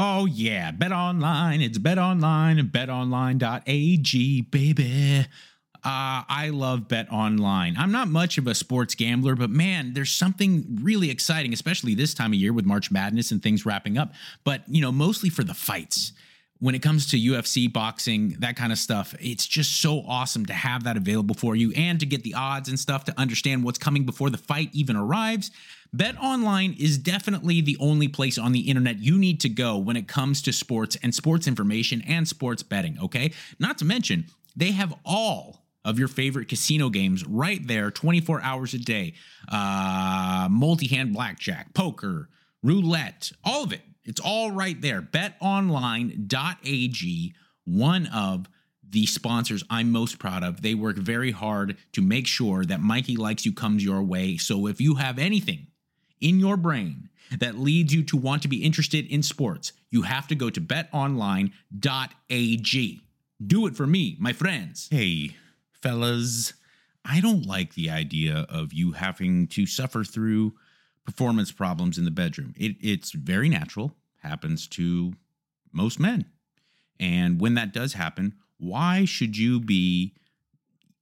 Oh yeah, Bet Online. It's Bet Online and BetOnline.ag, baby. Uh, I love Bet Online. I'm not much of a sports gambler, but man, there's something really exciting, especially this time of year with March Madness and things wrapping up. But you know, mostly for the fights. When it comes to UFC, boxing, that kind of stuff, it's just so awesome to have that available for you and to get the odds and stuff to understand what's coming before the fight even arrives. Bet Online is definitely the only place on the internet you need to go when it comes to sports and sports information and sports betting, okay? Not to mention, they have all of your favorite casino games right there 24 hours a day. Uh, multi hand blackjack, poker, roulette, all of it. It's all right there. BetOnline.ag, one of the sponsors I'm most proud of. They work very hard to make sure that Mikey Likes You comes your way. So if you have anything in your brain that leads you to want to be interested in sports, you have to go to betonline.ag. Do it for me, my friends. Hey, fellas, I don't like the idea of you having to suffer through performance problems in the bedroom. It, it's very natural, happens to most men. And when that does happen, why should you be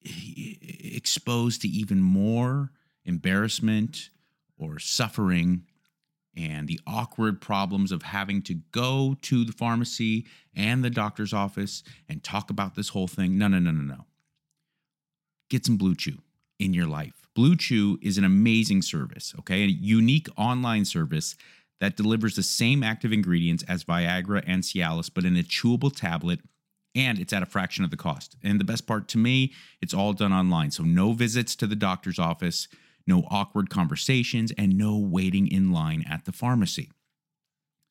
exposed to even more embarrassment or suffering and the awkward problems of having to go to the pharmacy and the doctor's office and talk about this whole thing. No, no, no, no, no. Get some Blue Chew in your life. Blue Chew is an amazing service, okay? A unique online service that delivers the same active ingredients as Viagra and Cialis, but in a chewable tablet, and it's at a fraction of the cost. And the best part to me, it's all done online. So no visits to the doctor's office no awkward conversations, and no waiting in line at the pharmacy.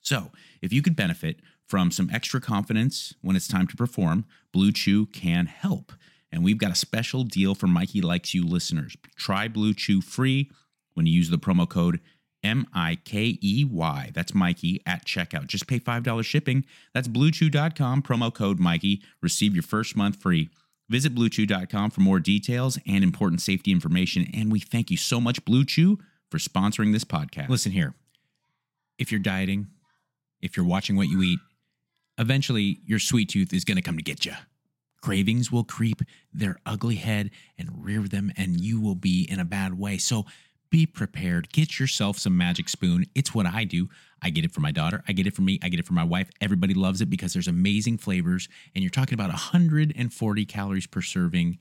So, if you could benefit from some extra confidence when it's time to perform, Blue Chew can help. And we've got a special deal for Mikey Likes You listeners. Try Blue Chew free when you use the promo code M I K E Y. That's Mikey at checkout. Just pay $5 shipping. That's bluechew.com, promo code Mikey. Receive your first month free. Visit bluechew.com for more details and important safety information. And we thank you so much, Blue Chew, for sponsoring this podcast. Listen here if you're dieting, if you're watching what you eat, eventually your sweet tooth is going to come to get you. Cravings will creep their ugly head and rear them, and you will be in a bad way. So be prepared. Get yourself some Magic Spoon. It's what I do. I get it for my daughter. I get it for me. I get it for my wife. Everybody loves it because there's amazing flavors. And you're talking about 140 calories per serving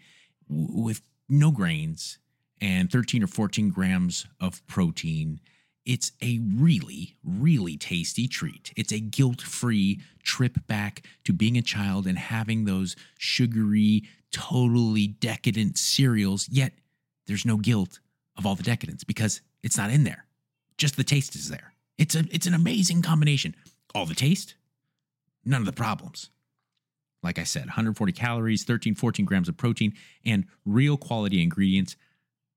with no grains and 13 or 14 grams of protein. It's a really, really tasty treat. It's a guilt free trip back to being a child and having those sugary, totally decadent cereals, yet there's no guilt of all the decadence because it's not in there. Just the taste is there. It's a it's an amazing combination. All the taste, none of the problems. Like I said, 140 calories, 13, 14 grams of protein, and real quality ingredients.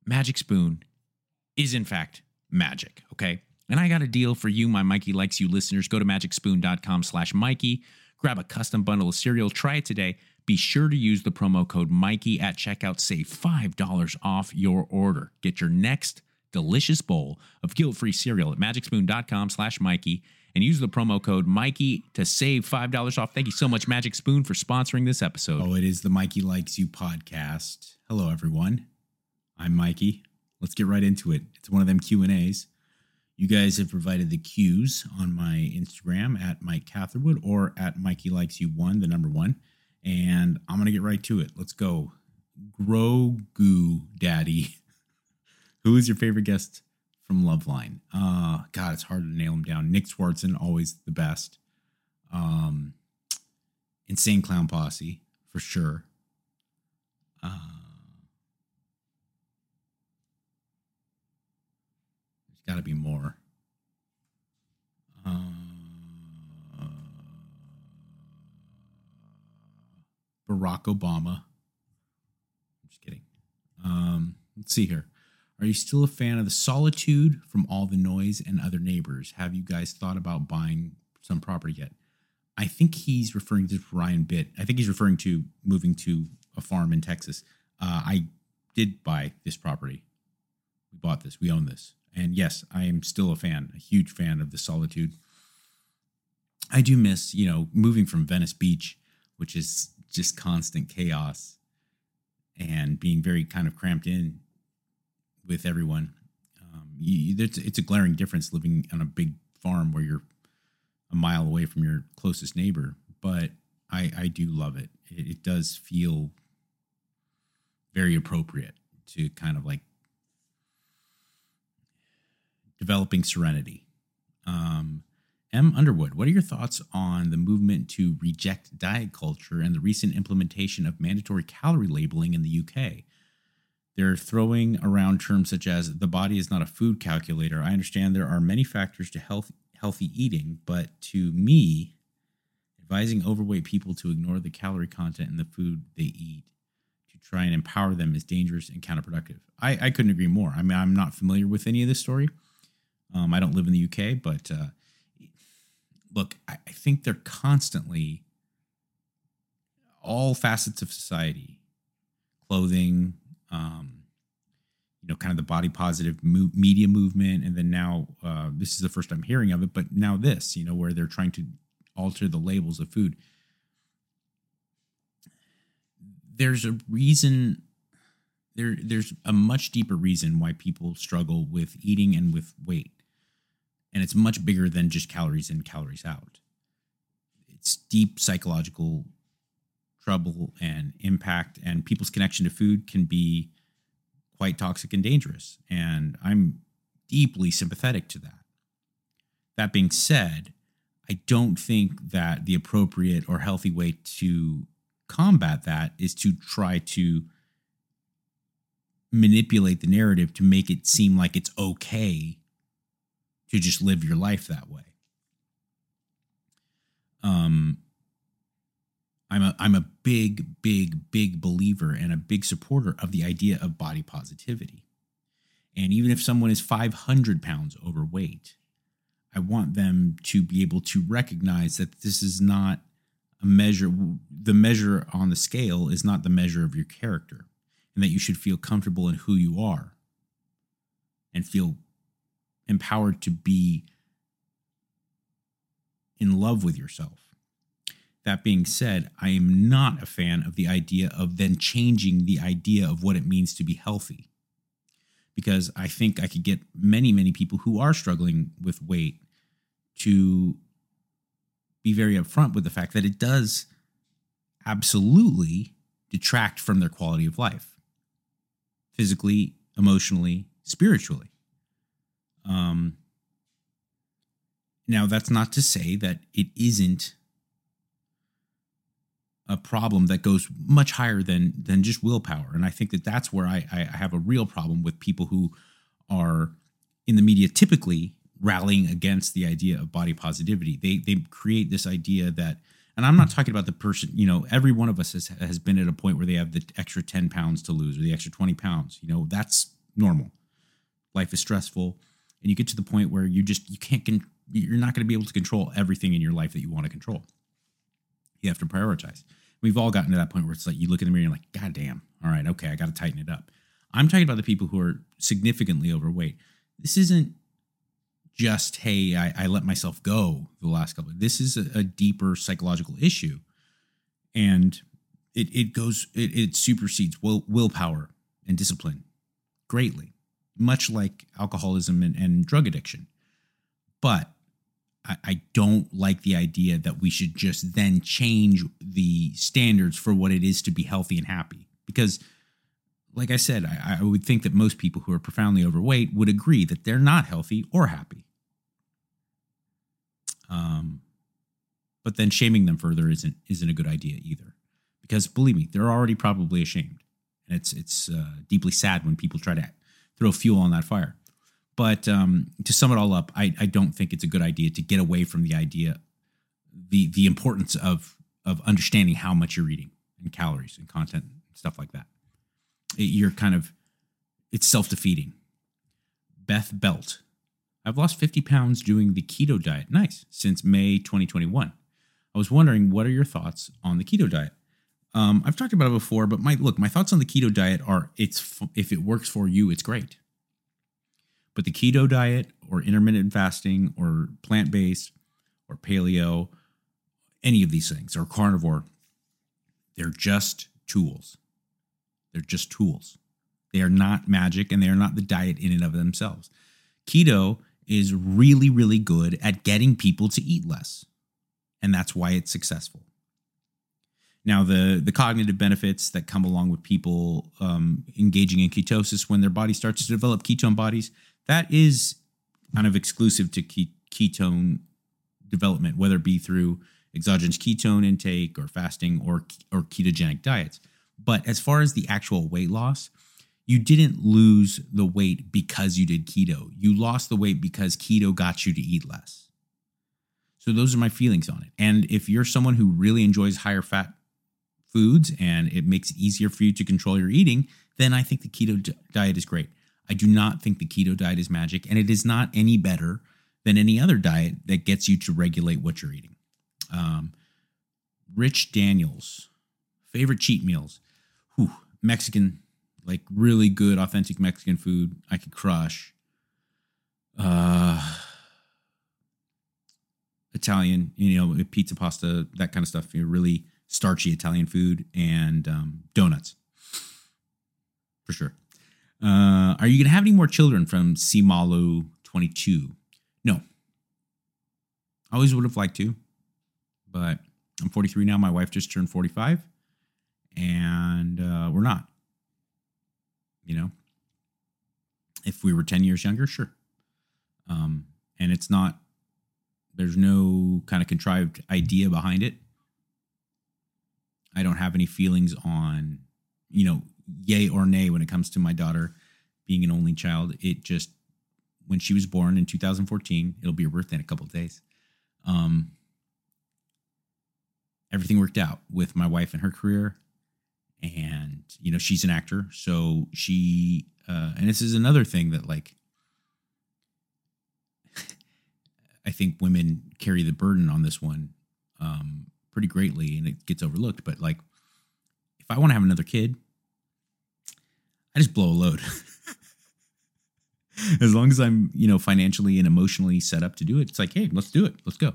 Magic Spoon is in fact magic, okay? And I got a deal for you, my Mikey Likes You listeners. Go to magicspoon.com slash Mikey, grab a custom bundle of cereal, try it today. Be sure to use the promo code Mikey at checkout. Save $5 off your order. Get your next delicious bowl of guilt-free cereal at magicspoon.com slash Mikey and use the promo code Mikey to save $5 off. Thank you so much, Magic Spoon, for sponsoring this episode. Oh, it is the Mikey Likes You podcast. Hello, everyone. I'm Mikey. Let's get right into it. It's one of them Q&As. You guys have provided the cues on my Instagram at Mike Catherwood or at Mikey Likes You One, the number one. And I'm gonna get right to it. Let's go. Grogu Daddy. Who is your favorite guest from Loveline? Uh God, it's hard to nail him down. Nick Swardson, always the best. Um Insane Clown Posse, for sure. Uh there's gotta be more. Uh, Barack Obama. I'm just kidding. Um, let's see here. Are you still a fan of the solitude from all the noise and other neighbors? Have you guys thought about buying some property yet? I think he's referring to Ryan Bitt. I think he's referring to moving to a farm in Texas. Uh, I did buy this property. We bought this. We own this. And yes, I am still a fan, a huge fan of the solitude. I do miss, you know, moving from Venice Beach, which is just constant chaos and being very kind of cramped in with everyone. Um, you, it's, it's a glaring difference living on a big farm where you're a mile away from your closest neighbor, but I, I do love it. it. It does feel very appropriate to kind of like developing serenity. Um, M. Underwood, what are your thoughts on the movement to reject diet culture and the recent implementation of mandatory calorie labeling in the UK? They're throwing around terms such as the body is not a food calculator. I understand there are many factors to health, healthy eating, but to me, advising overweight people to ignore the calorie content in the food they eat to try and empower them is dangerous and counterproductive. I, I couldn't agree more. I mean, I'm not familiar with any of this story. Um, I don't live in the UK, but uh, look, I, I think they're constantly all facets of society, clothing, um, you know, kind of the body positive mo- media movement, and then now uh, this is the first I'm hearing of it, but now this, you know, where they're trying to alter the labels of food. There's a reason. There, there's a much deeper reason why people struggle with eating and with weight and it's much bigger than just calories in, calories out. It's deep psychological trouble and impact, and people's connection to food can be quite toxic and dangerous. And I'm deeply sympathetic to that. That being said, I don't think that the appropriate or healthy way to combat that is to try to manipulate the narrative to make it seem like it's okay to just live your life that way. Um, I'm a I'm a big, big, big believer and a big supporter of the idea of body positivity. And even if someone is 500 pounds overweight, I want them to be able to recognize that this is not a measure. The measure on the scale is not the measure of your character, and that you should feel comfortable in who you are and feel empowered to be in love with yourself. That being said, I am not a fan of the idea of then changing the idea of what it means to be healthy. Because I think I could get many, many people who are struggling with weight to be very upfront with the fact that it does absolutely detract from their quality of life physically, emotionally, spiritually. Um, now, that's not to say that it isn't a problem that goes much higher than than just willpower, and I think that that's where I, I have a real problem with people who are in the media typically rallying against the idea of body positivity. They they create this idea that, and I'm not talking about the person. You know, every one of us has has been at a point where they have the extra ten pounds to lose or the extra twenty pounds. You know, that's normal. Life is stressful and you get to the point where you just you can't con- you're not going to be able to control everything in your life that you want to control. You have to prioritize. We've all gotten to that point where it's like you look in the mirror and like god damn. All right okay i got to tighten it up. I'm talking about the people who are significantly overweight. This isn't just hey i, I let myself go the last couple this is a, a deeper psychological issue. And it, it goes it, it supersedes will, willpower and discipline greatly much like alcoholism and, and drug addiction. but I, don't like the idea that we should just then change the standards for what it is to be healthy and happy. Because, like I said, I, I would think that most people who are profoundly overweight would agree that they're not healthy or happy. Um, but then shaming them further isn't isn't a good idea either, because believe me, they're already probably ashamed, and it's it's uh, deeply sad when people try to throw fuel on that fire. But um, to sum it all up, I, I don't think it's a good idea to get away from the idea, the the importance of of understanding how much you're eating and calories and content and stuff like that. It, you're kind of it's self defeating. Beth Belt, I've lost 50 pounds doing the keto diet. Nice since May 2021. I was wondering, what are your thoughts on the keto diet? Um, I've talked about it before, but my look, my thoughts on the keto diet are: it's if it works for you, it's great. But the keto diet or intermittent fasting or plant based or paleo, any of these things, or carnivore, they're just tools. They're just tools. They are not magic and they are not the diet in and of themselves. Keto is really, really good at getting people to eat less. And that's why it's successful. Now, the, the cognitive benefits that come along with people um, engaging in ketosis when their body starts to develop ketone bodies, that is kind of exclusive to ketone development, whether it be through exogenous ketone intake or fasting or, or ketogenic diets. But as far as the actual weight loss, you didn't lose the weight because you did keto. You lost the weight because keto got you to eat less. So those are my feelings on it. And if you're someone who really enjoys higher fat foods and it makes it easier for you to control your eating, then I think the keto diet is great. I do not think the keto diet is magic, and it is not any better than any other diet that gets you to regulate what you're eating. Um, Rich Daniels, favorite cheat meals. Whew, Mexican, like really good, authentic Mexican food. I could crush. Uh, Italian, you know, pizza, pasta, that kind of stuff. You know, really starchy Italian food and um, donuts for sure. Uh, are you going to have any more children from Simalu 22? No. I always would have liked to, but I'm 43 now. My wife just turned 45, and uh, we're not. You know, if we were 10 years younger, sure. Um, and it's not, there's no kind of contrived idea behind it. I don't have any feelings on, you know, yay or nay when it comes to my daughter being an only child. It just when she was born in 2014, it'll be her birthday in a couple of days. Um, everything worked out with my wife and her career, and you know she's an actor, so she uh, and this is another thing that like I think women carry the burden on this one um, pretty greatly, and it gets overlooked. But like, if I want to have another kid, I just blow a load. as long as I'm, you know, financially and emotionally set up to do it, it's like, hey, let's do it. Let's go.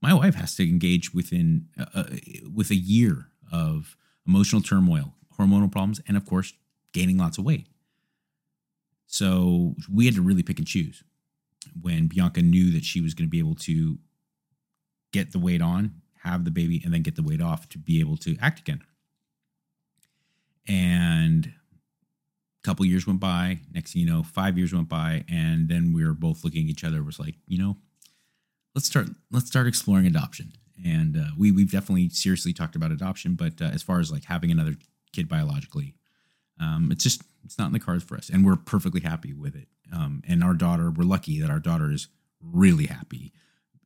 My wife has to engage within uh, uh, with a year of emotional turmoil, hormonal problems, and of course, gaining lots of weight. So we had to really pick and choose. When Bianca knew that she was going to be able to get the weight on, have the baby, and then get the weight off to be able to act again. And a couple years went by. Next thing you know, five years went by, and then we were both looking at each other. Was like, you know, let's start let's start exploring adoption. And uh, we we've definitely seriously talked about adoption, but uh, as far as like having another kid biologically, um, it's just it's not in the cards for us, and we're perfectly happy with it. Um, and our daughter, we're lucky that our daughter is really happy.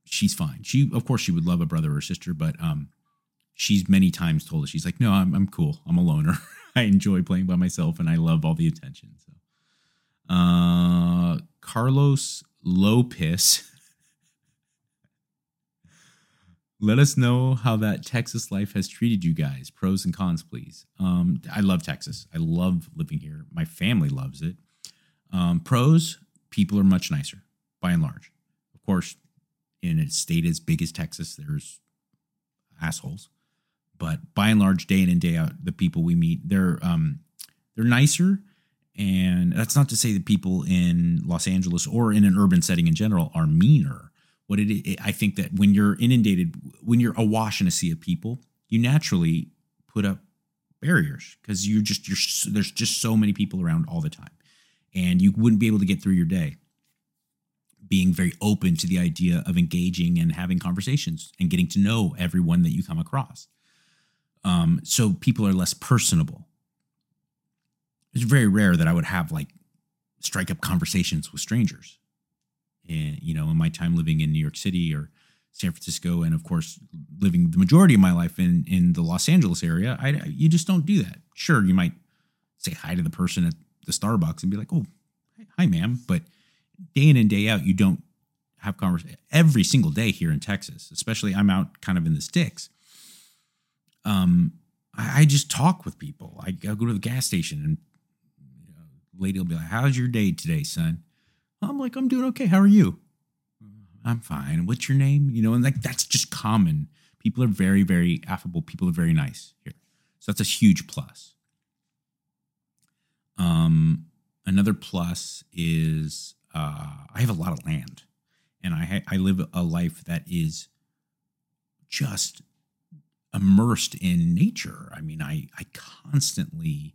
She's fine. She, of course, she would love a brother or sister, but um, she's many times told us she's like, no, I'm I'm cool. I'm a loner. I enjoy playing by myself and I love all the attention. So, uh, Carlos Lopez. Let us know how that Texas life has treated you guys. Pros and cons, please. Um, I love Texas. I love living here. My family loves it. Um, pros, people are much nicer by and large. Of course, in a state as big as Texas, there's assholes but by and large, day in and day out, the people we meet, they're um, they're nicer. And that's not to say that people in Los Angeles or in an urban setting in general are meaner. what it, it I think that when you're inundated, when you're awash in a sea of people, you naturally put up barriers because you're just you're there's just so many people around all the time, and you wouldn't be able to get through your day being very open to the idea of engaging and having conversations and getting to know everyone that you come across. Um, so people are less personable. It's very rare that I would have like strike up conversations with strangers. And you know, in my time living in New York City or San Francisco, and of course living the majority of my life in in the Los Angeles area, I you just don't do that. Sure, you might say hi to the person at the Starbucks and be like, "Oh, hi, ma'am," but day in and day out, you don't have conversation every single day here in Texas. Especially, I'm out kind of in the sticks. Um, I, I just talk with people. I, I go to the gas station and you know, lady will be like, "How's your day today, son?" I'm like, "I'm doing okay. How are you?" I'm fine. What's your name? You know, and like that's just common. People are very, very affable. People are very nice here. So that's a huge plus. Um, another plus is uh, I have a lot of land, and I I live a life that is just immersed in nature. I mean, I I constantly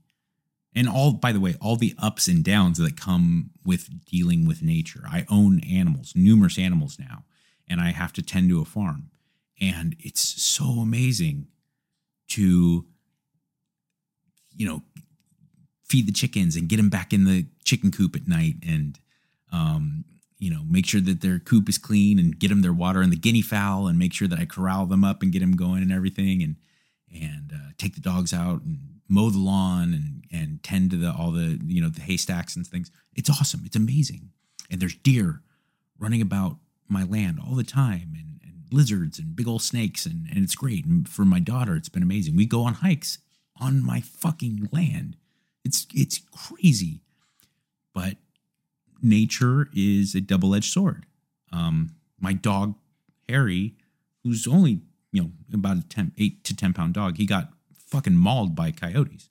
and all by the way, all the ups and downs that come with dealing with nature. I own animals, numerous animals now, and I have to tend to a farm. And it's so amazing to you know feed the chickens and get them back in the chicken coop at night and um, you know, make sure that their coop is clean and get them their water and the guinea fowl and make sure that I corral them up and get them going and everything and and uh, take the dogs out and mow the lawn and and tend to the all the you know the haystacks and things. It's awesome. It's amazing. And there's deer running about my land all the time and, and lizards and big old snakes and and it's great. And for my daughter, it's been amazing. We go on hikes on my fucking land. It's it's crazy. But nature is a double edged sword. Um, my dog, Harry, who's only, you know, about a 10, 8 to 10 pound dog, he got fucking mauled by coyotes.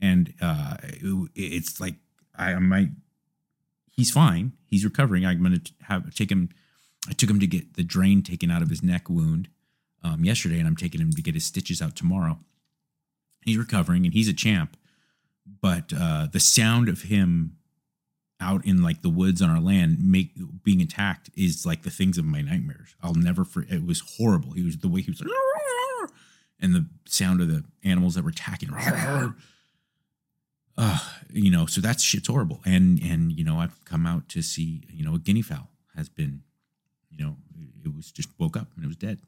And uh, it, it's like, I might, he's fine. He's recovering. I'm to have, take him, I took him to get the drain taken out of his neck wound um, yesterday, and I'm taking him to get his stitches out tomorrow. He's recovering and he's a champ. But uh, the sound of him out in like the woods on our land make being attacked is like the things of my nightmares. I'll never forget it was horrible. He was the way he was like and the sound of the animals that were attacking uh, you know so that's shit's horrible. And and you know i've come out to see you know a guinea fowl has been you know it was just woke up and it was dead.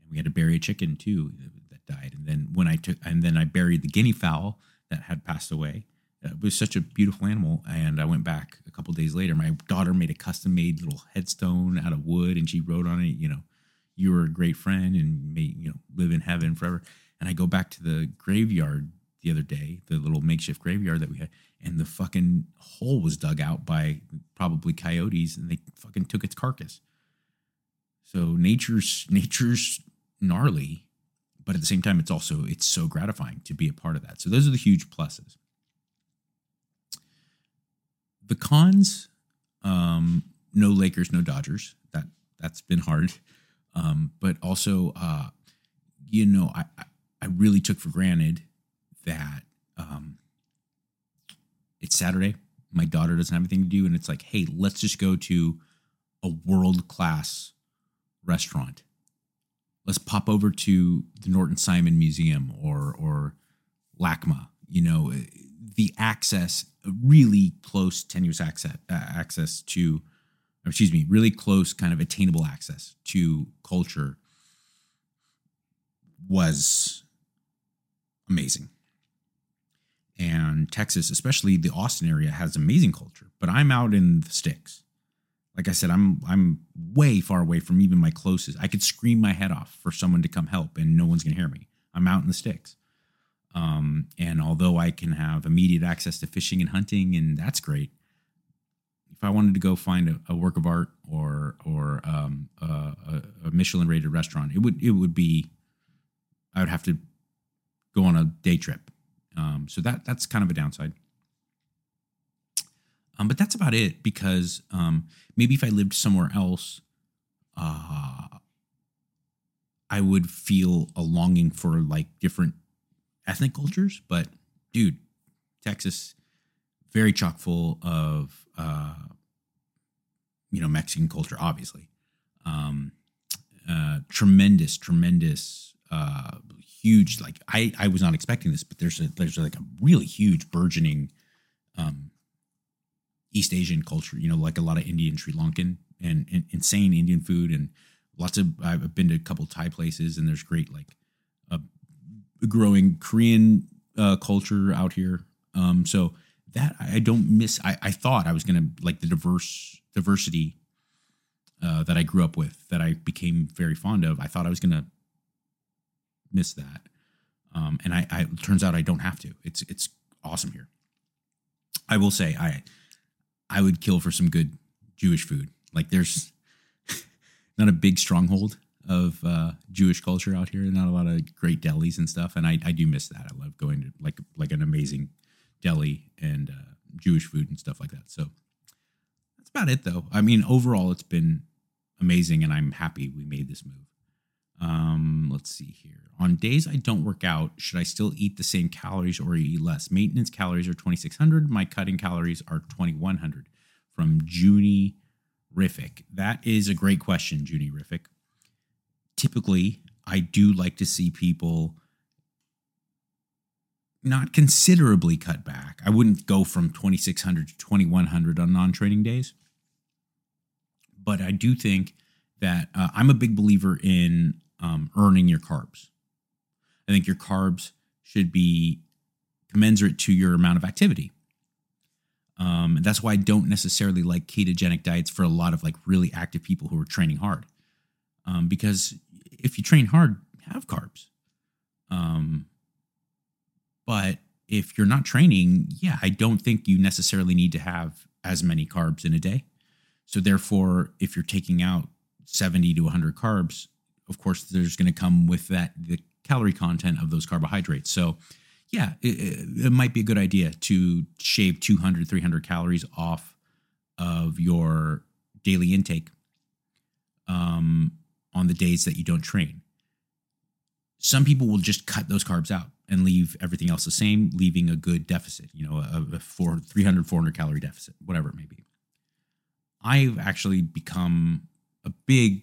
And we had to bury a chicken too that died. And then when i took and then i buried the guinea fowl that had passed away it was such a beautiful animal. And I went back a couple days later. My daughter made a custom made little headstone out of wood, and she wrote on it, you know, you were a great friend and may you know live in heaven forever. And I go back to the graveyard the other day, the little makeshift graveyard that we had, and the fucking hole was dug out by probably coyotes, and they fucking took its carcass. So nature's nature's gnarly, but at the same time, it's also it's so gratifying to be a part of that. So those are the huge pluses the cons, um, no Lakers, no Dodgers. That that's been hard. Um, but also, uh, you know, I I really took for granted that um, it's Saturday. My daughter doesn't have anything to do, and it's like, hey, let's just go to a world class restaurant. Let's pop over to the Norton Simon Museum or or LACMA. You know, the access, really close, tenuous access, uh, access to, excuse me, really close, kind of attainable access to culture was amazing. And Texas, especially the Austin area, has amazing culture. But I'm out in the sticks. Like I said, I'm I'm way far away from even my closest. I could scream my head off for someone to come help, and no one's gonna hear me. I'm out in the sticks. Um, and although I can have immediate access to fishing and hunting, and that's great, if I wanted to go find a, a work of art or or um, a, a Michelin rated restaurant, it would it would be I would have to go on a day trip. Um, so that that's kind of a downside. Um, but that's about it because um, maybe if I lived somewhere else uh, I would feel a longing for like different ethnic cultures. But dude, Texas, very chock full of uh, you know Mexican culture, obviously. Um, uh, tremendous, tremendous, uh, huge. Like I, I was not expecting this, but there's a there's like a really huge burgeoning um, East Asian culture. You know, like a lot of Indian, Sri Lankan, and, and insane Indian food, and lots of. I've been to a couple Thai places, and there's great like growing Korean uh, culture out here. Um, so that I don't miss. I, I thought I was gonna like the diverse diversity uh, that I grew up with, that I became very fond of. I thought I was gonna miss that, um, and I, I turns out I don't have to. It's it's awesome here. I will say I I would kill for some good Jewish food. Like there's not a big stronghold of uh, Jewish culture out here. And not a lot of great delis and stuff, and I, I do miss that. I love going to like like an amazing deli and uh, Jewish food and stuff like that. So that's about it, though. I mean, overall, it's been amazing, and I'm happy we made this move. Um, let's see here. On days I don't work out, should I still eat the same calories or eat less? Maintenance calories are 2600. My cutting calories are 2100. From Junie Riffic. That is a great question, Junie Riffic. Typically, I do like to see people not considerably cut back. I wouldn't go from 2600 to 2100 on non training days. But I do think that uh, I'm a big believer in um, earning your carbs. I think your carbs should be commensurate to your amount of activity. Um, that's why I don't necessarily like ketogenic diets for a lot of like really active people who are training hard. Um, because if you train hard, have carbs. Um, but if you're not training, yeah, I don't think you necessarily need to have as many carbs in a day. So therefore, if you're taking out 70 to 100 carbs, of course, there's going to come with that the calorie content of those carbohydrates. So yeah, it, it, might be a good idea to shave 200, 300 calories off of your daily intake um, on the days that you don't train. Some people will just cut those carbs out and leave everything else the same, leaving a good deficit, you know, a, a four, 300, 400 calorie deficit, whatever it may be. I've actually become a big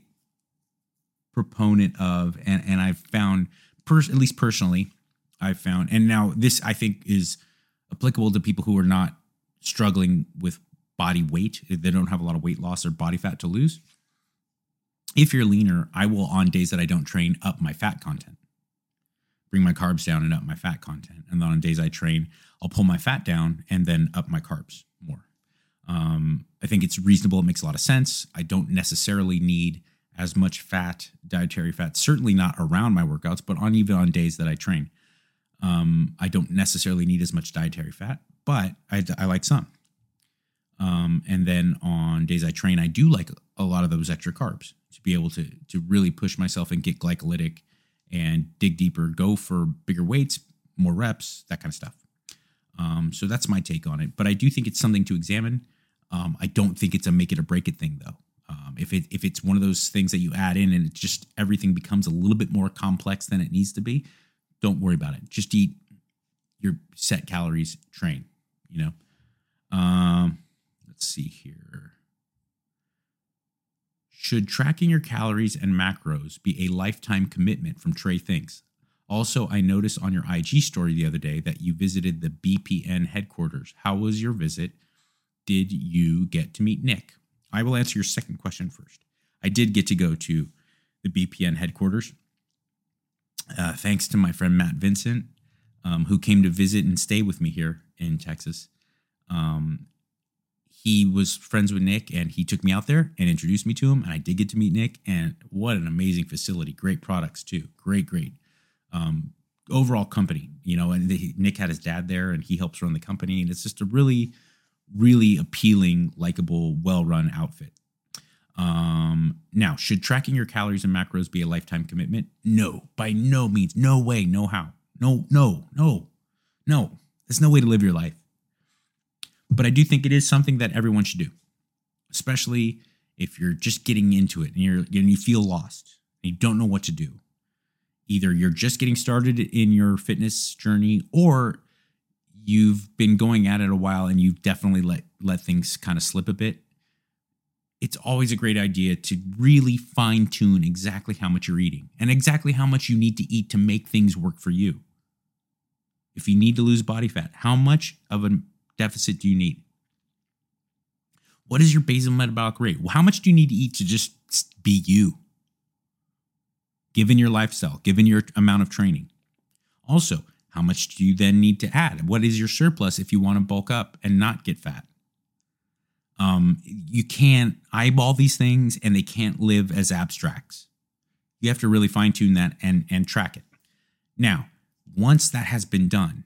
proponent of, and, and I've found, at least personally, I've found, and now this I think is applicable to people who are not struggling with body weight. They don't have a lot of weight loss or body fat to lose. If you're leaner, I will, on days that I don't train, up my fat content bring my carbs down and up my fat content. And then on days I train, I'll pull my fat down and then up my carbs more. Um, I think it's reasonable. It makes a lot of sense. I don't necessarily need as much fat, dietary fat, certainly not around my workouts, but on even on days that I train. Um, I don't necessarily need as much dietary fat, but I, I like some. Um, and then on days I train, I do like a lot of those extra carbs to be able to to really push myself and get glycolytic and dig deeper, go for bigger weights, more reps, that kind of stuff. Um, so that's my take on it. But I do think it's something to examine. Um, I don't think it's a make it or break it thing though. Um, if it if it's one of those things that you add in and it just everything becomes a little bit more complex than it needs to be, don't worry about it. Just eat your set calories, train. You know. Um, let's see here. Should tracking your calories and macros be a lifetime commitment from Trey Thinks? Also, I noticed on your IG story the other day that you visited the BPN headquarters. How was your visit? Did you get to meet Nick? I will answer your second question first. I did get to go to the BPN headquarters. Uh, thanks to my friend Matt Vincent, um, who came to visit and stay with me here in Texas. Um, he was friends with Nick and he took me out there and introduced me to him. And I did get to meet Nick. And what an amazing facility. Great products, too. Great, great. Um, overall company, you know, and Nick had his dad there and he helps run the company. And it's just a really, really appealing, likable, well run outfit. Um, now, should tracking your calories and macros be a lifetime commitment? No, by no means. No way, no how. No, no, no, no. There's no way to live your life. But I do think it is something that everyone should do, especially if you're just getting into it and you're and you feel lost and you don't know what to do, either you're just getting started in your fitness journey or you've been going at it a while and you've definitely let let things kind of slip a bit. It's always a great idea to really fine tune exactly how much you're eating and exactly how much you need to eat to make things work for you. If you need to lose body fat how much of a deficit do you need what is your basal metabolic rate how much do you need to eat to just be you given your lifestyle given your amount of training also how much do you then need to add? What is your surplus if you want to bulk up and not get fat? Um, you can't eyeball these things and they can't live as abstracts. You have to really fine tune that and, and track it. Now, once that has been done,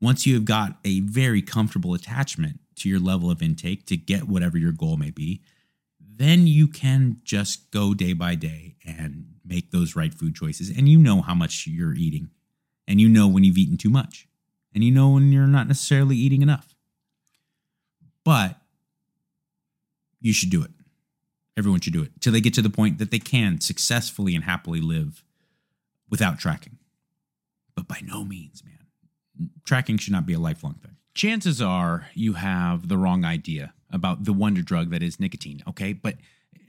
once you have got a very comfortable attachment to your level of intake to get whatever your goal may be, then you can just go day by day and make those right food choices. And you know how much you're eating and you know when you've eaten too much and you know when you're not necessarily eating enough. But you should do it. Everyone should do it till they get to the point that they can successfully and happily live without tracking. But by no means, man, tracking should not be a lifelong thing. Chances are you have the wrong idea about the wonder drug that is nicotine, okay? But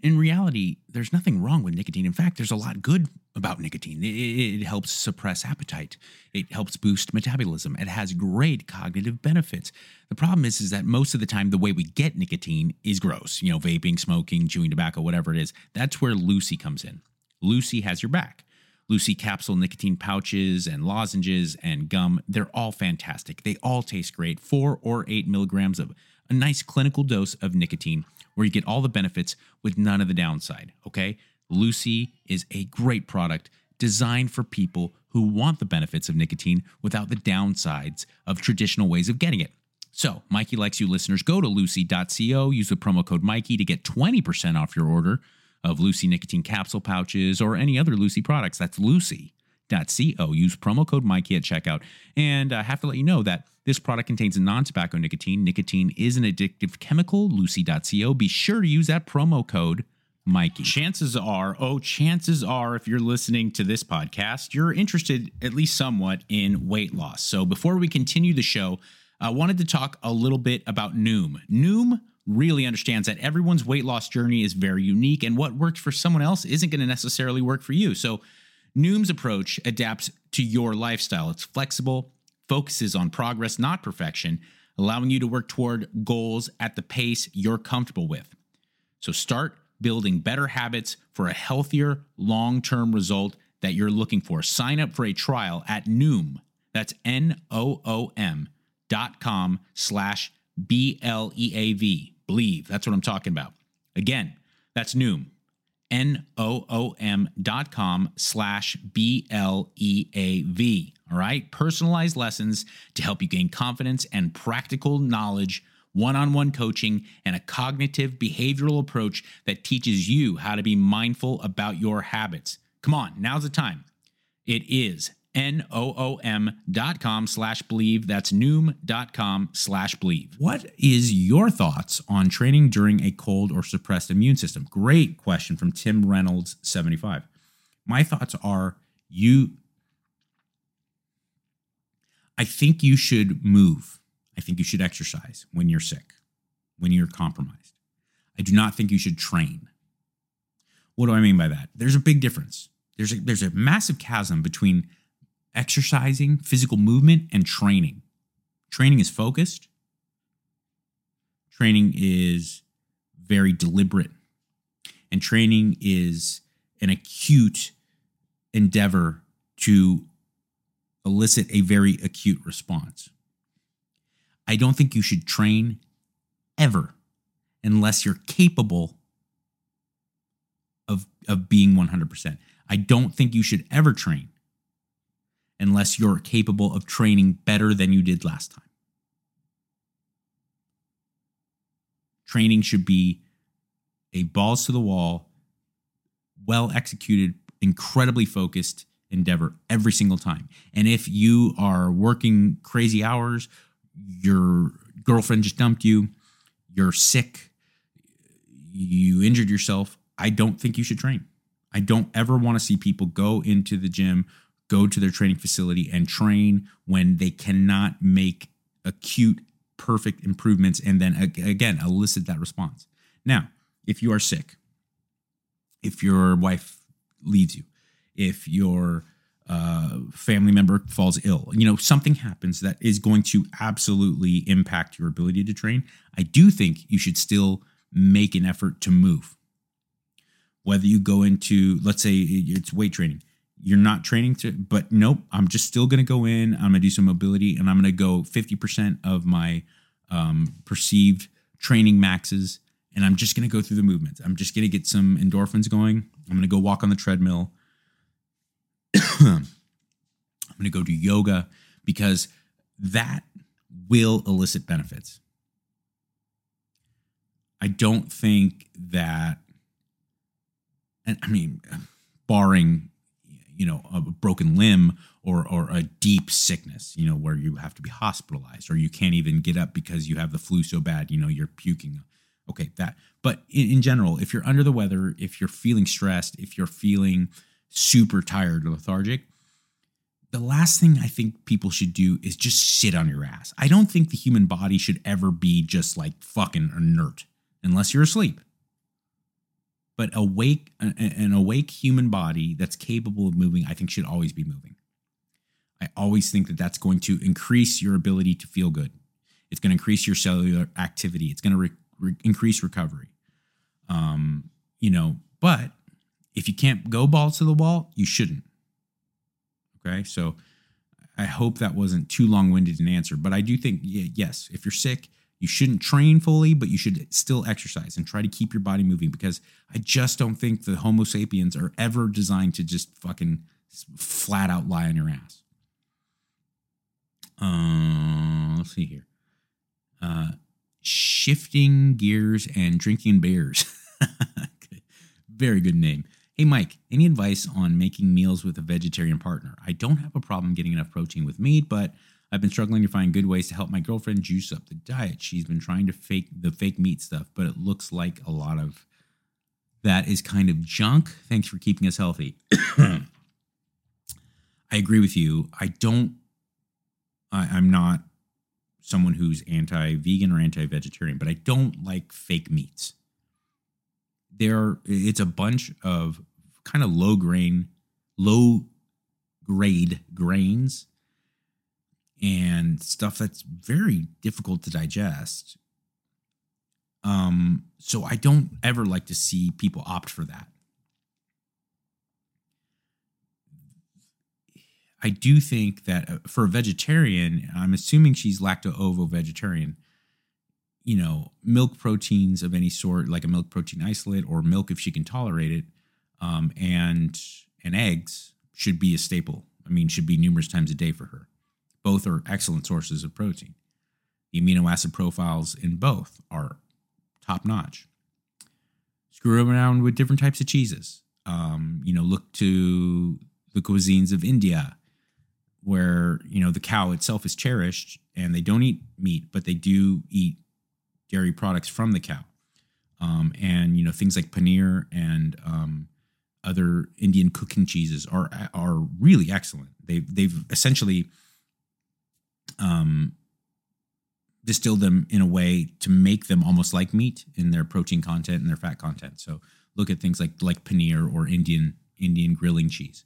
in reality, there's nothing wrong with nicotine. In fact, there's a lot good about nicotine. It, it, helps suppress appetite. It helps boost metabolism. It has great cognitive benefits. The problem is, is that most of the time, the way we get nicotine is gross. You know, vaping, smoking, chewing tobacco, whatever it is. That's where Lucy comes in. Lucy has your back. Lucy capsule nicotine pouches and lozenges and gum, they're all fantastic. They all taste great. Four or eight milligrams of a nice clinical dose of nicotine where you get all the benefits with none of the downside. Okay. Lucy is a great product designed for people who want the benefits of nicotine without the downsides of traditional ways of getting it. So, Mikey Likes You listeners, go to lucy.co, use the promo code Mikey to get 20% off your order of Lucy nicotine capsule pouches or any other Lucy products. That's lucy.co. Use promo code Mikey at checkout. And I have to let you know that this product contains non tobacco nicotine. Nicotine is an addictive chemical. Lucy.co. Be sure to use that promo code Mikey. Chances are, oh, chances are, if you're listening to this podcast, you're interested at least somewhat in weight loss. So before we continue the show, I wanted to talk a little bit about Noom. Noom really understands that everyone's weight loss journey is very unique, and what works for someone else isn't going to necessarily work for you. So Noom's approach adapts to your lifestyle. It's flexible focuses on progress, not perfection, allowing you to work toward goals at the pace you're comfortable with. So start building better habits for a healthier long term result that you're looking for. Sign up for a trial at Noom. That's N O O M dot com slash B L E A V. Believe. That's what I'm talking about. Again, that's Noom. N-O-O-M dot com slash B-L-E-A-V. All right. Personalized lessons to help you gain confidence and practical knowledge, one-on-one coaching, and a cognitive behavioral approach that teaches you how to be mindful about your habits. Come on, now's the time. It is N-O-O-M dot com slash believe. That's noom dot com slash believe. What is your thoughts on training during a cold or suppressed immune system? Great question from Tim Reynolds, 75. My thoughts are you I think you should move. I think you should exercise when you're sick, when you're compromised. I do not think you should train. What do I mean by that? There's a big difference. There's a, there's a massive chasm between exercising, physical movement, and training. Training is focused, training is very deliberate, and training is an acute endeavor to elicit a very acute response. I don't think you should train ever unless you're capable of, of being 100%. I don't think you should ever train unless you're capable of training better than you did last time. Training should be a balls to the wall, well executed, incredibly focused endeavor every single time. And if you are working crazy hours, your girlfriend just dumped you, you're sick, you injured yourself, I don't think you should train. I don't ever want to see people go into the gym, go to their training facility and train when they cannot make acute, perfect improvements and then again elicit that response. Now, if you are sick, if your wife leaves you, if your uh, family member falls ill, you know, something happens that is going to absolutely impact your ability to train. I do think you should still make an effort to move. Whether you go into, let's say it's weight training, you're not training to, but nope, I'm just still going to go in. I'm going to do some mobility and I'm going to go 50% of my um, perceived training maxes. And I'm just going to go through the movements. I'm just going to get some endorphins going. I'm going to go walk on the treadmill. I'm going to go do yoga because that will elicit benefits. I don't think that, and I mean, barring you know a broken limb or or a deep sickness, you know, where you have to be hospitalized or you can't even get up because you have the flu so bad, you know, you're puking. Okay, that. But in, in general, if you're under the weather, if you're feeling stressed, if you're feeling super tired or lethargic, the last thing I think people should do is just sit on your ass. I don't think the human body should ever be just like fucking inert unless you're asleep. But awake, an awake human body that's capable of moving, I think should always be moving. I always think that that's going to increase your ability to feel good. It's going to increase your cellular activity. It's going to re- re- increase recovery. Um, you know, but if you can't go balls to the wall, you shouldn't. Okay, so I hope that wasn't too long winded an answer, but I do think yes, if you're sick, you shouldn't train fully, but you should still exercise and try to keep your body moving because I just don't think the Homo sapiens are ever designed to just fucking flat out lie on your ass. Uh, let's see here. Uh, shifting gears and drinking beers. Very good name. Hey, Mike, any advice on making meals with a vegetarian partner? I don't have a problem getting enough protein with meat, but I've been struggling to find good ways to help my girlfriend juice up the diet. She's been trying to fake the fake meat stuff, but it looks like a lot of that is kind of junk. Thanks for keeping us healthy. I agree with you. I don't, I, I'm not someone who's anti vegan or anti vegetarian, but I don't like fake meats. There, it's a bunch of kind of low grain, low grade grains and stuff that's very difficult to digest. Um, so I don't ever like to see people opt for that. I do think that uh, for a vegetarian, I'm assuming she's lacto ovo vegetarian. You know, milk proteins of any sort, like a milk protein isolate or milk if she can tolerate it, um, and and eggs should be a staple. I mean, should be numerous times a day for her. Both are excellent sources of protein. The amino acid profiles in both are top notch. Screw around with different types of cheeses. Um, you know, look to the cuisines of India, where you know the cow itself is cherished, and they don't eat meat, but they do eat dairy products from the cow. Um, and you know things like paneer and um, other Indian cooking cheeses are are really excellent. They've they've essentially um, distill them in a way to make them almost like meat in their protein content and their fat content. So look at things like like paneer or Indian Indian grilling cheese.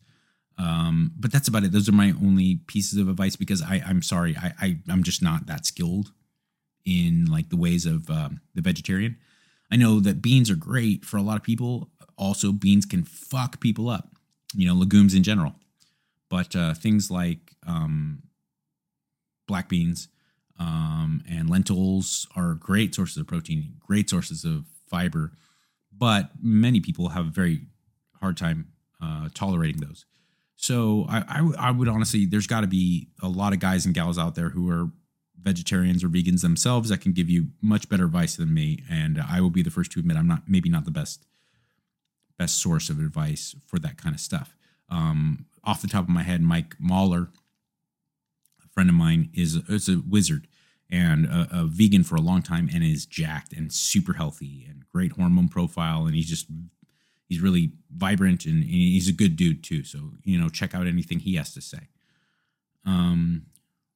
Um, but that's about it. Those are my only pieces of advice because I, I'm sorry, I, I I'm just not that skilled in like the ways of um, the vegetarian. I know that beans are great for a lot of people. Also, beans can fuck people up. You know, legumes in general, but uh, things like um, black beans um, and lentils are great sources of protein, great sources of fiber, but many people have a very hard time uh, tolerating those. So I, would honestly, there's got to be a lot of guys and gals out there who are vegetarians or vegans themselves that can give you much better advice than me. And I will be the first to admit I'm not maybe not the best best source of advice for that kind of stuff. Um, off the top of my head, Mike Mahler friend of mine is is a wizard, and a, a vegan for a long time and is jacked and super healthy and great hormone profile. And he's just, he's really vibrant and, and he's a good dude too. So, you know, check out anything he has to say. Um,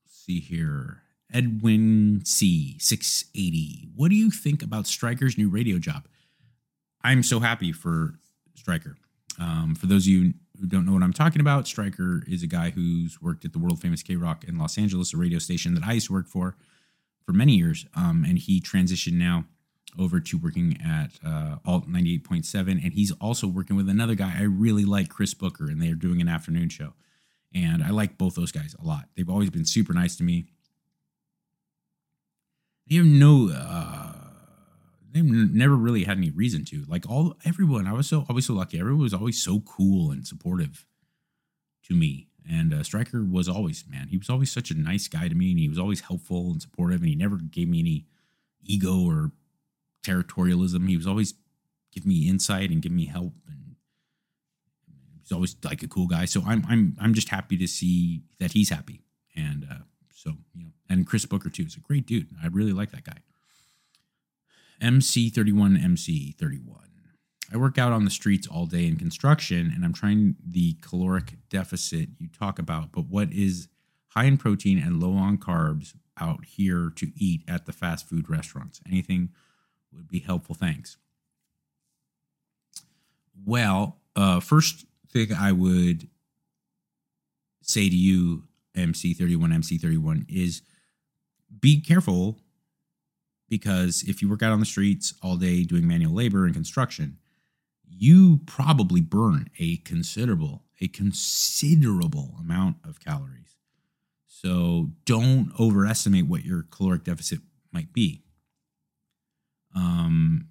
see here. Edwin C, 680. What do you think about Stryker's new radio job? I'm so happy for striker Um, for those of you who don't know what I'm talking about, Stryker is a guy who's worked at the world famous KROQ in Los Angeles, a radio station that I used to work for for many years. Um, and he transitioned now over to working at uh, Alt 98.7. And he's also working with another guy I really like, Chris Booker, and they're doing an afternoon show. And I like both those guys a lot. They've always been super nice to me. They have no, uh, they've never really had any reason to. Like all everyone, I was so always so lucky. Everyone was always so cool and supportive to me. And uh, Stryker was always, man, he was always such a nice guy to me, and he was always helpful and supportive, and he never gave me any ego or territorialism. He was always give me insight and give me help, and he's always like a cool guy. So I'm I'm I'm just happy to see that he's happy, and uh, so you know, and Chris Booker too is a great dude. I really like that guy. MC31 MC31. I work out on the streets all day in construction and I'm trying the caloric deficit you talk about, but what is high in protein and low on carbs out here to eat at the fast food restaurants? Anything would be helpful. Thanks. Well, uh, first thing I would say to you, MC31, MC31, is be careful because if you work out on the streets all day doing manual labor and construction, you probably burn a considerable, a considerable amount of calories. So don't overestimate what your caloric deficit might be. Um,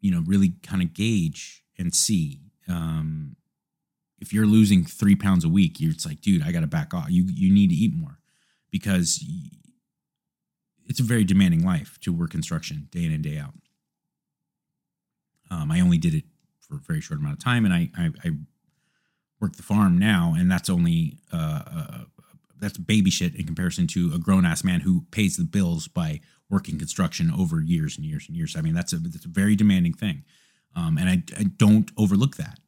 you know, really kind of gauge and see. Um, if you're losing three pounds a week, it's like, dude, I got to back off. You you need to eat more because it's a very demanding life to work construction day in and day out. Um, I only did it for a very short amount of time, and I I, I work the farm now, and that's only uh, uh, that's baby shit in comparison to a grown ass man who pays the bills by working construction over years and years and years. I mean, that's a that's a very demanding thing, um, and I, I don't overlook that.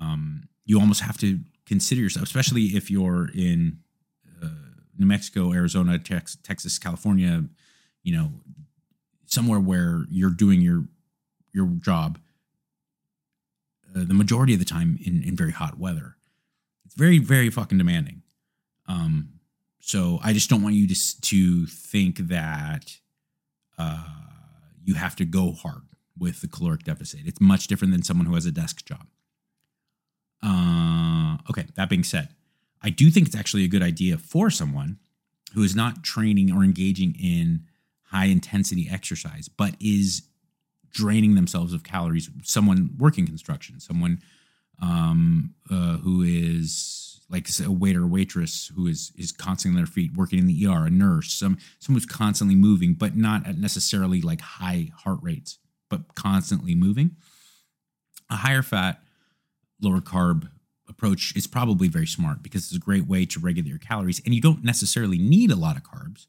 Um, you almost have to consider yourself, especially if you're in New Mexico, Arizona, Tex- Texas, California, you know, somewhere where you're doing your your job uh, the majority of the time in, in very hot weather. It's very, very fucking demanding. Um, so I just don't want you to to think that uh, you have to go hard with the caloric deficit. It's much different than someone who has a desk job. Uh, okay, that being said, I do think it's actually a good idea for someone who is not training or engaging in high intensity exercise, but is draining themselves of calories. Someone working construction, someone um, uh, who is like a waiter or waitress who is is constantly on their feet, working in the ER, a nurse, some someone who's constantly moving, but not at necessarily like high heart rates, but constantly moving. A higher fat, lower carb approach is probably very smart because it's a great way to regulate your calories, and you don't necessarily need a lot of carbs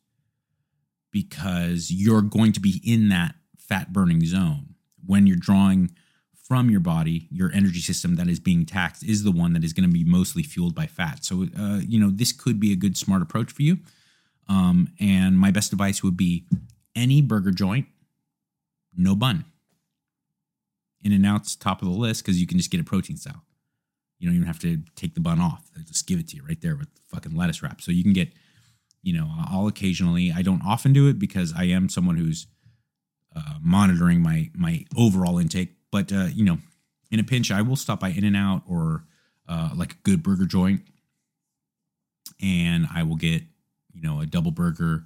because you're going to be in that fat burning zone. When you're drawing from your body, your energy system that is being taxed is the one that is going to be mostly fueled by fat. So, uh, you know, this could be a good, smart approach for you. Um, and my best advice would be any burger joint, no bun. In and out's top of the list because you can just get a protein style. You don't even have to take the bun off. They just give it to you right there with fucking lettuce wrap. So you can get, you know, I'll occasionally, I don't often do it because I am someone who's uh, monitoring my my overall intake. But uh, you know, in a pinch, I will stop by In and Out or uh, like a good burger joint, and I will get you know a double burger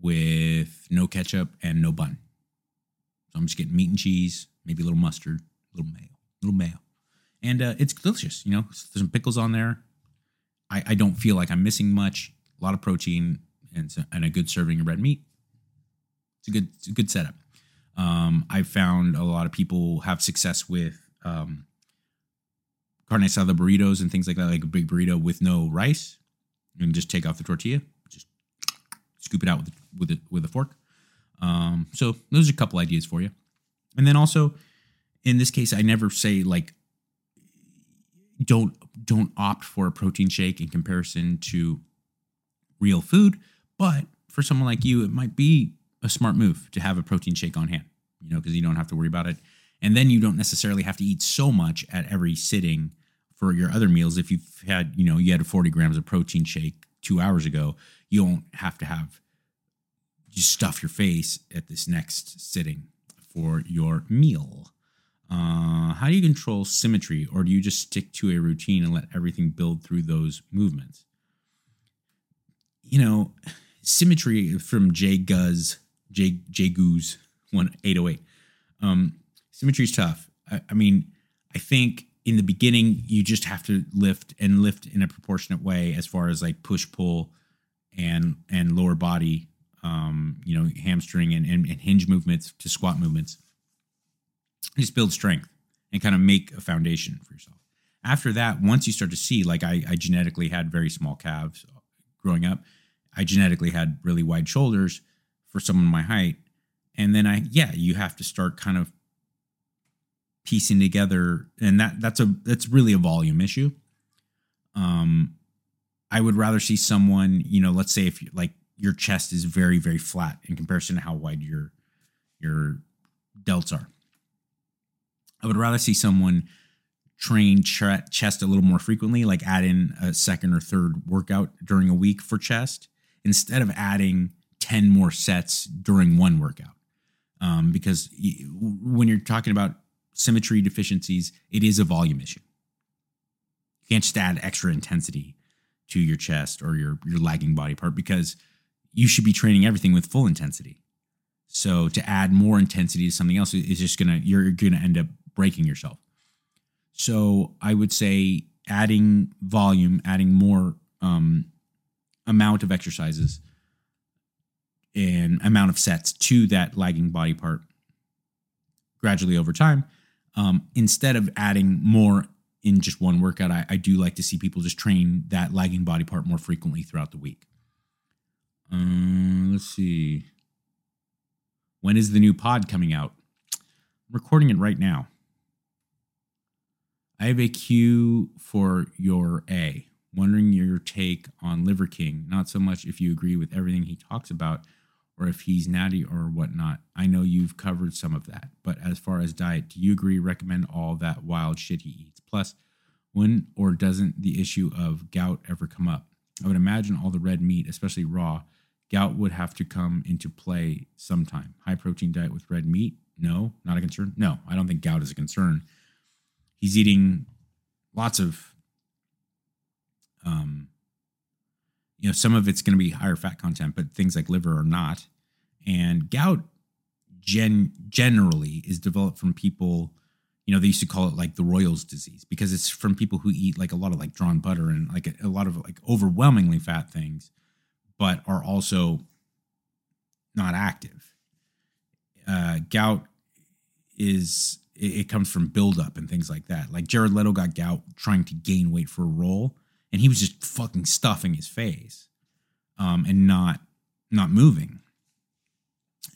with no ketchup and no bun. So I'm just getting meat and cheese, maybe a little mustard, a little mayo, a little mayo, and uh, it's delicious. You know, there's some pickles on there. I, I don't feel like I'm missing much. A lot of protein and, and a good serving of red meat. It's a good, it's a good setup. Um, I found a lot of people have success with um, carne asada burritos and things like that, like a big burrito with no rice, and just take off the tortilla, just scoop it out with with a, with a fork. Um, so those are a couple ideas for you. And then also, in this case, I never say like don't don't opt for a protein shake in comparison to real food, but for someone like you, it might be a smart move to have a protein shake on hand, you know, because you don't have to worry about it. And then you don't necessarily have to eat so much at every sitting for your other meals. If you've had, you know, you had a 40 grams of protein shake two hours ago, you don't have to have just stuff your face at this next sitting for your meal. Uh, how do you control symmetry, or do you just stick to a routine and let everything build through those movements? You know, symmetry from Jay Guz, Jay Jay oh eight. Um, symmetry is tough. I, I mean, I think in the beginning you just have to lift and lift in a proportionate way as far as like push pull and and lower body um, you know, hamstring and, and, and hinge movements to squat movements. Just build strength and kind of make a foundation for yourself. After that, once you start to see, like I, I genetically had very small calves growing up, I genetically had really wide shoulders for someone my height. And then I, yeah, you have to start kind of piecing together, and that that's a that's really a volume issue. Um, I would rather see someone, you know, let's say if you like your chest is very very flat in comparison to how wide your your delts are. I would rather see someone train ch- chest a little more frequently, like add in a second or third workout during a week for chest instead of adding 10 more sets during one workout. Um, because when you're talking about symmetry deficiencies, it is a volume issue. You can't just add extra intensity to your chest or your, your lagging body part because you should be training everything with full intensity. So to add more intensity to something else is just gonna you're gonna end up breaking yourself. So I would say adding volume, adding more um, amount of exercises and amount of sets to that lagging body part gradually over time. Um, instead of adding more in just one workout, I, I do like to see people just train that lagging body part more frequently throughout the week. Um, let's see. When is the new pod coming out? I'm recording it right now. I have a cue for your A. Wondering your take on Liver King. Not so much if you agree with everything he talks about or if he's natty or whatnot. I know you've covered some of that. But as far as diet, do you agree, recommend all that wild shit he eats? Plus, when or doesn't the issue of gout ever come up? I would imagine all the red meat, especially raw, gout would have to come into play sometime. High protein diet with red meat? No, not a concern. No, I don't think gout is a concern. He's eating lots of, um, you know, some of it's going to be higher fat content, but things like liver are not. And gout, gen generally, is developed from people. You know, they used to call it like the Royals disease because it's from people who eat like a lot of like drawn butter and like a, a lot of like overwhelmingly fat things but are also not active. Uh, gout is it, it comes from buildup and things like that. Like Jared Leto got gout trying to gain weight for a role, and he was just fucking stuffing his face, um, and not not moving.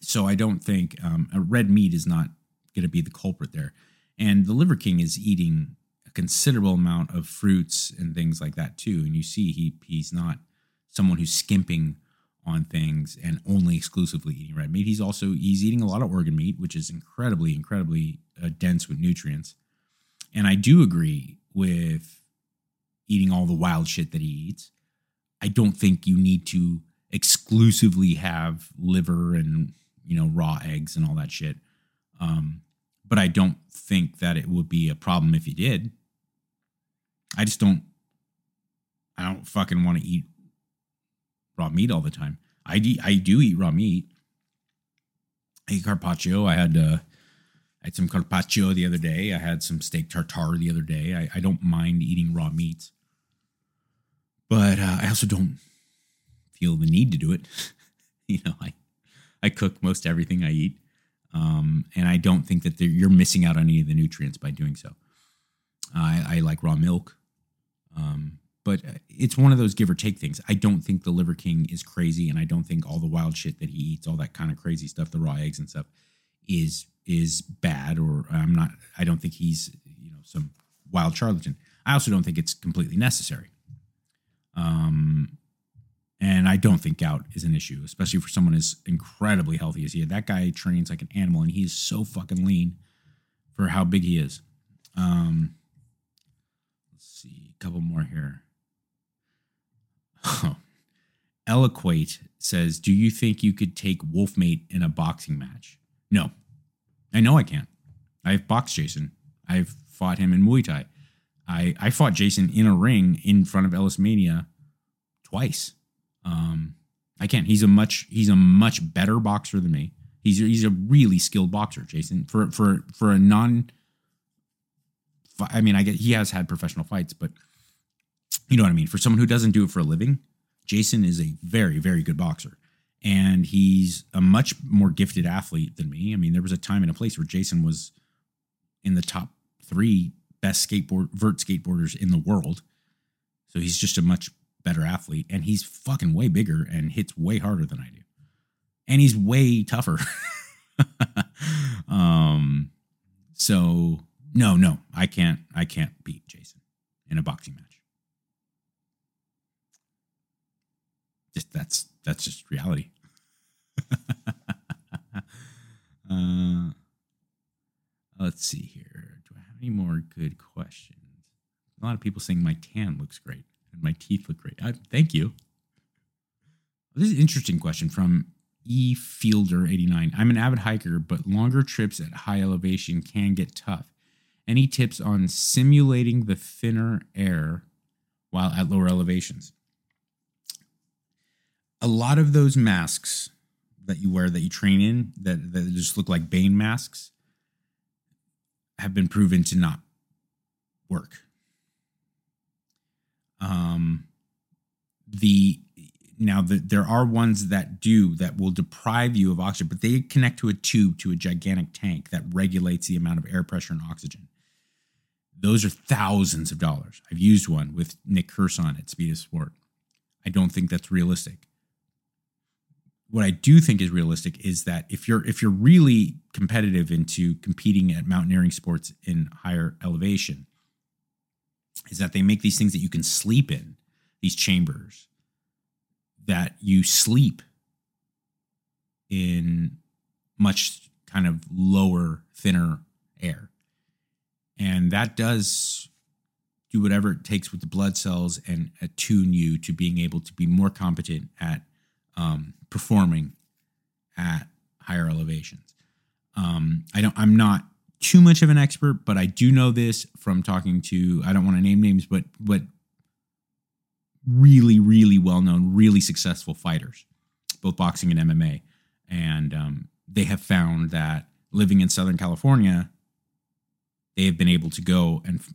So I don't think um, a red meat is not going to be the culprit there. And the Liver King is eating a considerable amount of fruits and things like that too. And you see he he's not someone who's skimping on things and only exclusively eating red meat. He's also he's eating a lot of organ meat, which is incredibly incredibly uh, dense with nutrients. And I do agree with eating all the wild shit that he eats. I don't think you need to exclusively have liver and you know raw eggs and all that shit. Um, but I don't think that it would be a problem if he did. I just don't. I don't fucking want to eat raw meat all the time. I do, I do eat raw meat. I eat carpaccio. I had uh, I had some carpaccio the other day. I had some steak tartare the other day. I, I don't mind eating raw meats, but uh, I also don't feel the need to do it. you know, I I cook most everything I eat, um, and I don't think that you're missing out on any of the nutrients by doing so. I, I like raw milk, um, but uh, it's one of those give or take things. I don't think the Liver King is crazy, and I don't think all the wild shit that he eats, all that kind of crazy stuff, the raw eggs and stuff, is is bad. Or I'm not. I don't think he's you know some wild charlatan. I also don't think it's completely necessary. Um, and I don't think gout is an issue, especially for someone as incredibly healthy as he is. That guy trains like an animal, and he's so fucking lean for how big he is. Um, let's see, a couple more here. Oh, Eloquate says, "Do you think you could take Wolfmate in a boxing match?" No, I know I can't. I've boxed Jason. I've fought him in Muay Thai. I I fought Jason in a ring in front of Ellismania twice. Um, I can't. He's a much he's a much better boxer than me. He's he's a really skilled boxer, Jason. For for for a non I mean, I get he has had professional fights, but you know what I mean. For someone who doesn't do it for a living, Jason is a very, very good boxer, and he's a much more gifted athlete than me. I mean, there was a time and a place where Jason was in the top three best skateboard vert skateboarders in the world. So he's just a much better athlete, and he's fucking way bigger and hits way harder than I do, and he's way tougher. um, so no, no, I can't. I can't beat Jason in a boxing match. Just that's that's just reality. uh, let's see here. Do I have any more good questions? A lot of people saying my tan looks great and my teeth look great. I, thank you. This is an interesting question from E Fielder 89. I'm an avid hiker, but longer trips at high elevation can get tough. Any tips on simulating the thinner air while at lower elevations? A lot of those masks that you wear that you train in that, that just look like Bane masks have been proven to not work. Um, the now the, there are ones that do that will deprive you of oxygen, but they connect to a tube to a gigantic tank that regulates the amount of air pressure and oxygen. Those are thousands of dollars. I've used one with Nick Curson at Speed of Sport. I don't think that's realistic. What I do think is realistic is that if you're if you're really competitive into competing at mountaineering sports in higher elevation, is that they make these things that you can sleep in, these chambers that you sleep in much kind of lower, thinner air. And that does do whatever it takes with the blood cells and attune you to being able to be more competent at um, performing at higher elevations. Um, I don't. I'm not too much of an expert, but I do know this from talking to. I don't want to name names, but but really, really well known, really successful fighters, both boxing and MMA. And um, they have found that living in Southern California, they have been able to go and f-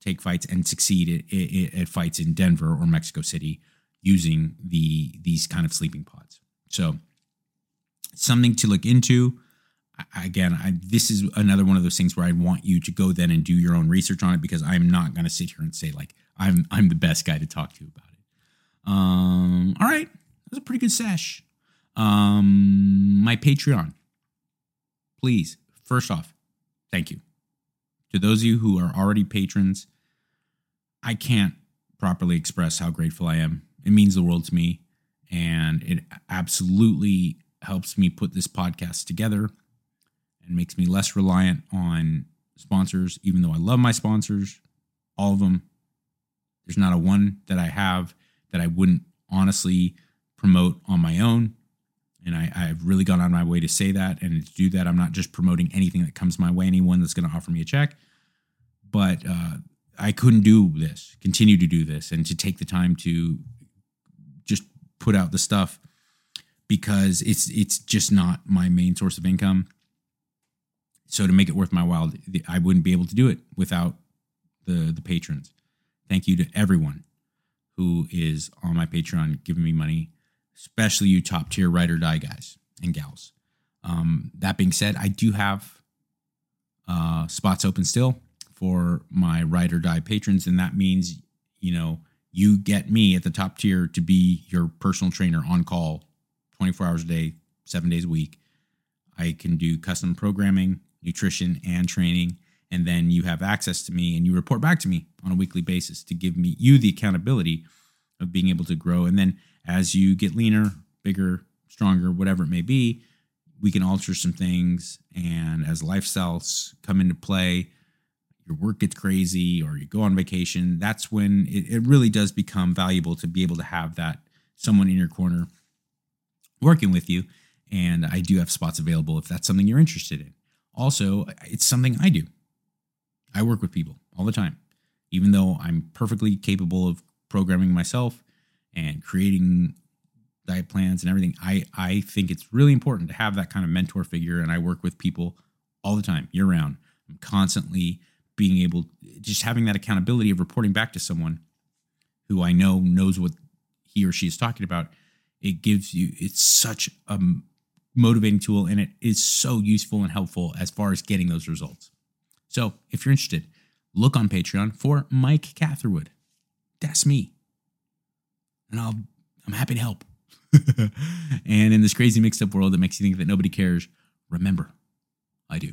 take fights and succeed at, at, at, fights in Denver or Mexico City using the these kind of sleeping pods. So something to look into. Again, I, this is another one of those things where I want you to go then and do your own research on it because I'm not going to sit here and say like I'm I'm the best guy to talk to about it. Um, all right, that was a pretty good sesh. Um, my Patreon, please. First off, thank you to those of you who are already patrons. I can't properly express how grateful I am. It means the world to me, and it absolutely helps me put this podcast together and makes me less reliant on sponsors, even though I love my sponsors, all of them. There's not a one that I have that I wouldn't honestly promote on my own. And I, I've really gone on my way to say that and to do that. I'm not just promoting anything that comes my way, anyone that's going to offer me a check. But uh, I couldn't do this, continue to do this, and to take the time to put out the stuff because it's it's just not my main source of income. So to make it worth my while, I wouldn't be able to do it without the the patrons. Thank you to everyone who is on my Patreon giving me money, especially you top tier ride or die guys and gals. Um, that being said, I do have uh, spots open still for my ride or die patrons, and that means you know you get me at the top tier to be your personal trainer on call 24 hours a day, seven days a week. I can do custom programming, nutrition, and training. And then you have access to me and you report back to me on a weekly basis to give me you the accountability of being able to grow. And then as you get leaner, bigger, stronger, whatever it may be, we can alter some things. And as lifestyles come into play, your work gets crazy or you go on vacation, that's when it, it really does become valuable to be able to have that someone in your corner working with you. And I do have spots available if that's something you're interested in. Also, it's something I do. I work with people all the time, even though I'm perfectly capable of programming myself and creating diet plans and everything. I, I think it's really important to have that kind of mentor figure. And I work with people all the time, year round. I'm constantly being able, just having that accountability of reporting back to someone who I know knows what he or she is talking about. It gives you, it's such a motivating tool and it is so useful and helpful as far as getting those results. So if you're interested, look on Patreon for Mike Catherwood. That's me. And I'll I'm happy to help. and in this crazy mixed up world that makes you think that nobody cares, remember, I do.